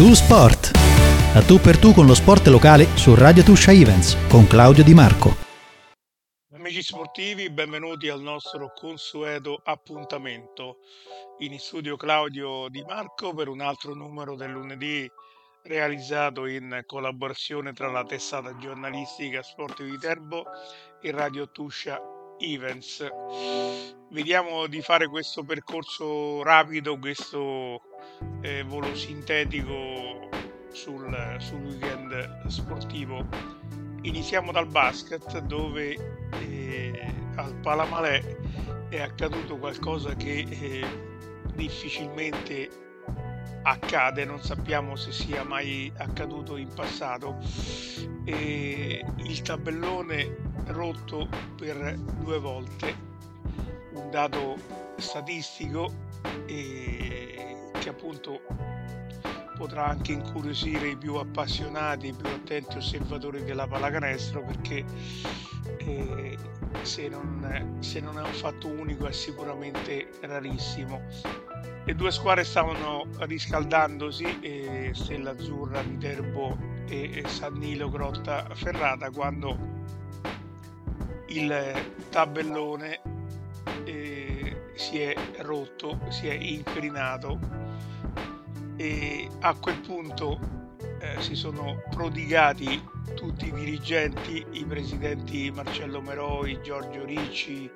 Tu Sport. A tu per tu con lo sport locale su Radio Tuscia Events con Claudio Di Marco. Amici sportivi, benvenuti al nostro consueto appuntamento. In studio Claudio Di Marco per un altro numero del lunedì realizzato in collaborazione tra la testata giornalistica Sport Viterbo e Radio Tuscia Events. Vediamo di fare questo percorso rapido, questo eh, volo sintetico sul, sul, weekend sportivo. Iniziamo dal basket dove eh, al Palamalè è accaduto qualcosa che eh, difficilmente accade, non sappiamo se sia mai accaduto in passato. E il tabellone rotto per due volte, un dato statistico e che appunto potrà anche incuriosire i più appassionati, i più attenti osservatori della pallacanestro perché eh, se, non, se non è un fatto unico è sicuramente rarissimo. Le due squadre stavano riscaldandosi, eh, Stella Azzurra, Viterbo e San Nilo Grotta Ferrata, quando il tabellone eh, si è rotto, si è incrinato e a quel punto eh, si sono prodigati tutti i dirigenti, i presidenti Marcello Meroi, Giorgio Ricci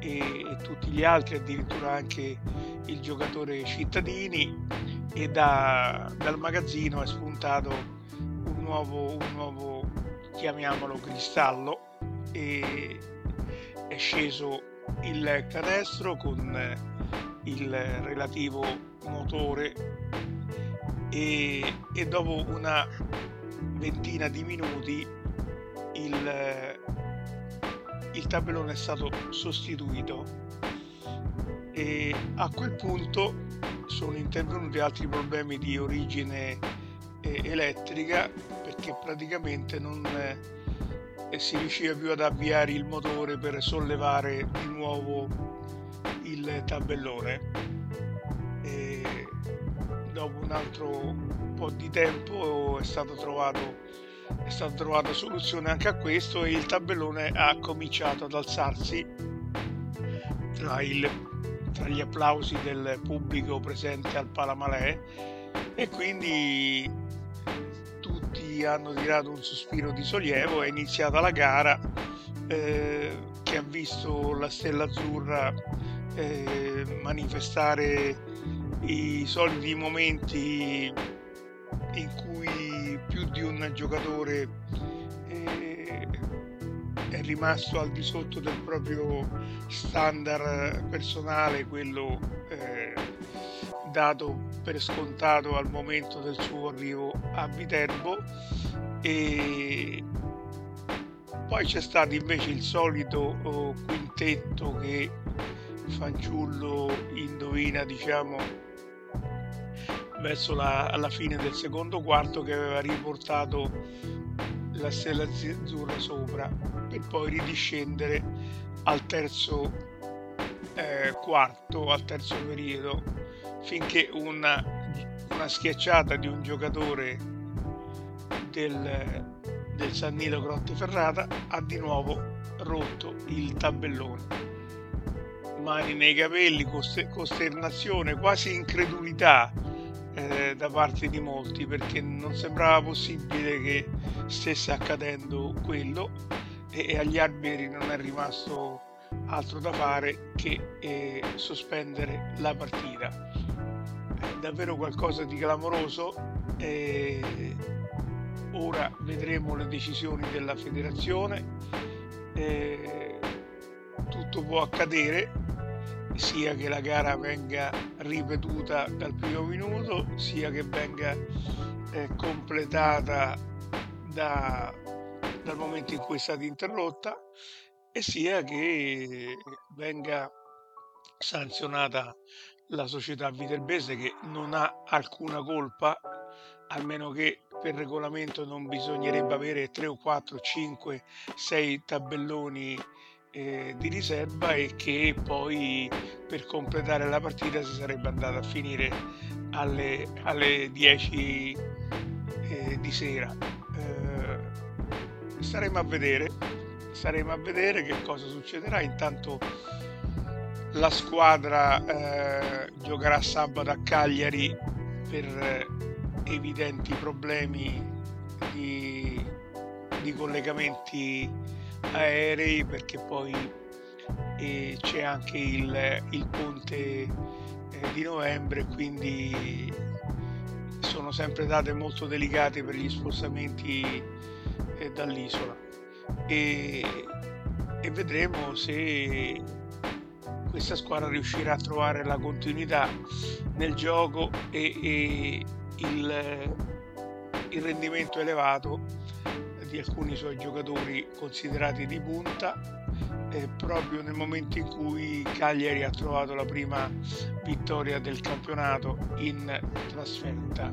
e, e tutti gli altri, addirittura anche il giocatore Cittadini e da, dal magazzino è spuntato un nuovo, un nuovo chiamiamolo cristallo e è sceso il canestro con il relativo motore e, e dopo una ventina di minuti il, il tabellone è stato sostituito. E a quel punto sono intervenuti altri problemi di origine eh, elettrica perché praticamente non eh, si riusciva più ad avviare il motore per sollevare di nuovo il tabellone. Dopo un altro po' di tempo è stato trovato è stata trovata soluzione anche a questo e il tabellone ha cominciato ad alzarsi tra, il, tra gli applausi del pubblico presente al Palamalè e quindi hanno tirato un sospiro di sollievo è iniziata la gara eh, che ha visto la Stella Azzurra eh, manifestare i soliti momenti in cui più di un giocatore eh, è rimasto al di sotto del proprio standard personale, quello eh, dato per scontato al momento del suo arrivo a Viterbo e poi c'è stato invece il solito oh, quintetto che fanciullo indovina diciamo verso la, fine del secondo quarto che aveva riportato la stella azzurra sopra per poi ridiscendere al terzo eh, quarto, al terzo periodo, finché una, una schiacciata di un giocatore del, del San Nilo Grotte Ferrata ha di nuovo rotto il tabellone. Mani nei capelli, costernazione, quasi incredulità eh, da parte di molti perché non sembrava possibile che stesse accadendo quello e, e agli arbitri non è rimasto altro da fare che eh, sospendere la partita. Davvero qualcosa di clamoroso. Eh, ora vedremo le decisioni della federazione. Eh, tutto può accadere sia che la gara venga ripetuta dal primo minuto, sia che venga eh, completata da, dal momento in cui è stata interrotta e sia che venga sanzionata la società viterbese che non ha alcuna colpa, almeno che per regolamento non bisognerebbe avere 3 o 4, 5, 6 tabelloni eh, di riserva e che poi per completare la partita si sarebbe andata a finire alle, alle 10 eh, di sera. Eh, staremo a vedere, staremo a vedere che cosa succederà. Intanto la squadra eh, giocherà sabato a Cagliari per evidenti problemi di, di collegamenti aerei perché poi eh, c'è anche il, il ponte eh, di novembre quindi sono sempre date molto delicate per gli spostamenti eh, dall'isola. E, e vedremo se questa squadra riuscirà a trovare la continuità nel gioco e, e il, il rendimento elevato di alcuni suoi giocatori considerati di punta eh, proprio nel momento in cui Cagliari ha trovato la prima vittoria del campionato in trasferta.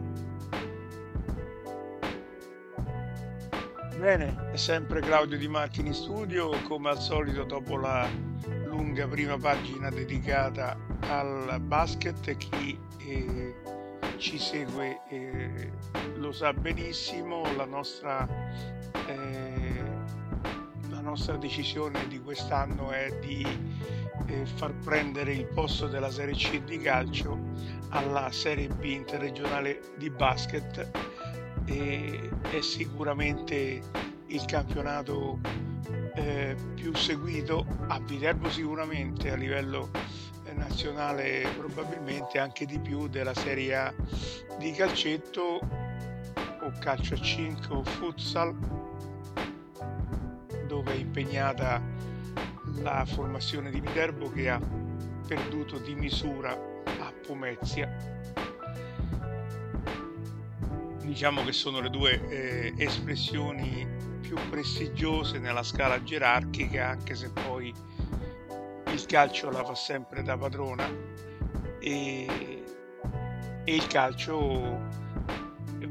Bene, è sempre Claudio Di Marchi in studio, come al solito dopo la lunga prima pagina dedicata al basket, chi eh, ci segue eh, lo sa benissimo, la nostra, eh, la nostra decisione di quest'anno è di eh, far prendere il posto della Serie C di calcio alla Serie B interregionale di basket e è sicuramente il campionato eh, più seguito a Viterbo sicuramente a livello nazionale probabilmente anche di più della Serie A di calcetto o calcio a 5 o futsal dove è impegnata la formazione di Viterbo che ha perduto di misura a Pomezia. Diciamo che sono le due eh, espressioni più prestigiose nella scala gerarchica anche se poi il calcio la fa sempre da padrona. E, e il calcio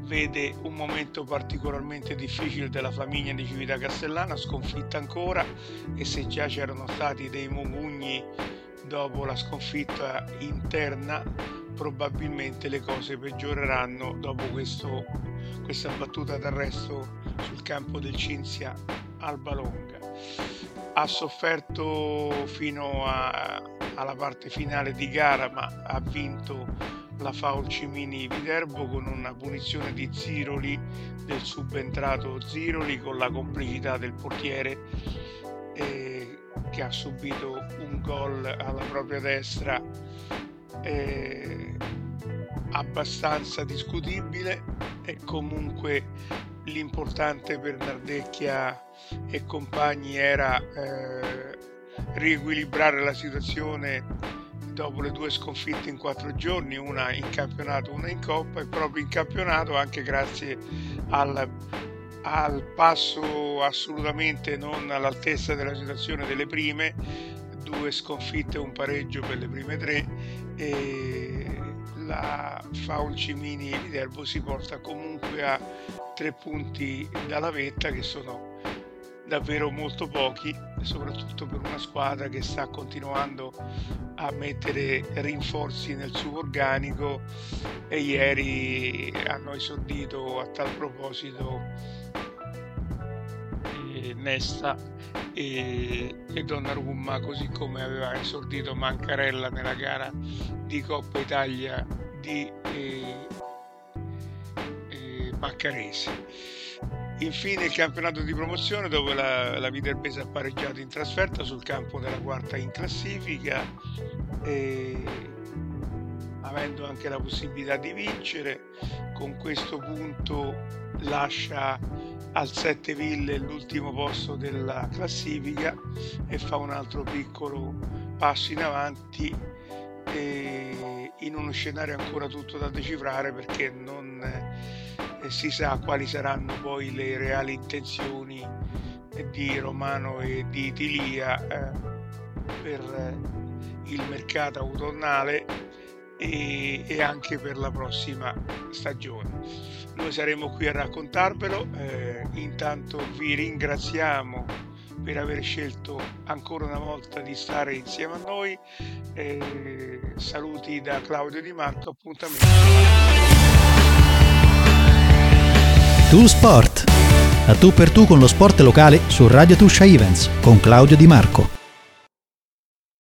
vede un momento particolarmente difficile della famiglia di Civita Castellana, sconfitta ancora e se già c'erano stati dei mugugni dopo la sconfitta interna, probabilmente le cose peggioreranno dopo questo, questa battuta d'arresto sul campo del Cinzia Alba Longa. Ha sofferto fino a, alla parte finale di gara ma ha vinto la Faul Cimini Viterbo con una punizione di Ziroli del subentrato Ziroli con la complicità del portiere eh, che ha subito un gol alla propria destra eh, abbastanza discutibile e comunque l'importante per Nardecchia e compagni era eh, riequilibrare la situazione dopo le due sconfitte in quattro giorni, una in campionato, una in coppa e proprio in campionato anche grazie al, al passo assolutamente non all'altezza della situazione delle prime, due sconfitte e un pareggio per le prime tre e la Faun Cimini Viterbo si porta comunque a tre punti dalla vetta che sono davvero molto pochi, soprattutto per una squadra che sta continuando a mettere rinforzi nel suo organico. E ieri hanno esordito a tal proposito eh, Nesta e, e Donnarumma così come aveva esordito Mancarella nella gara di Coppa Italia di eh, eh, Maccarese. Infine il campionato di promozione dove la, la Viterbese ha pareggiato in trasferta sul campo della quarta in classifica e avendo anche la possibilità di vincere con questo punto lascia al Sette Ville l'ultimo posto della classifica e fa un altro piccolo passo in avanti in uno scenario ancora tutto da decifrare perché non e si sa quali saranno poi le reali intenzioni di Romano e di Tilia eh, per il mercato autunnale e, e, anche per la prossima stagione. Noi saremo qui a raccontarvelo, eh, intanto vi ringraziamo per aver scelto ancora una volta di stare insieme a noi. Eh, saluti da Claudio Di Marco, appuntamento. Tu Sport. A tu per tu con lo sport locale su Radio Tuscia Events con Claudio Di Marco.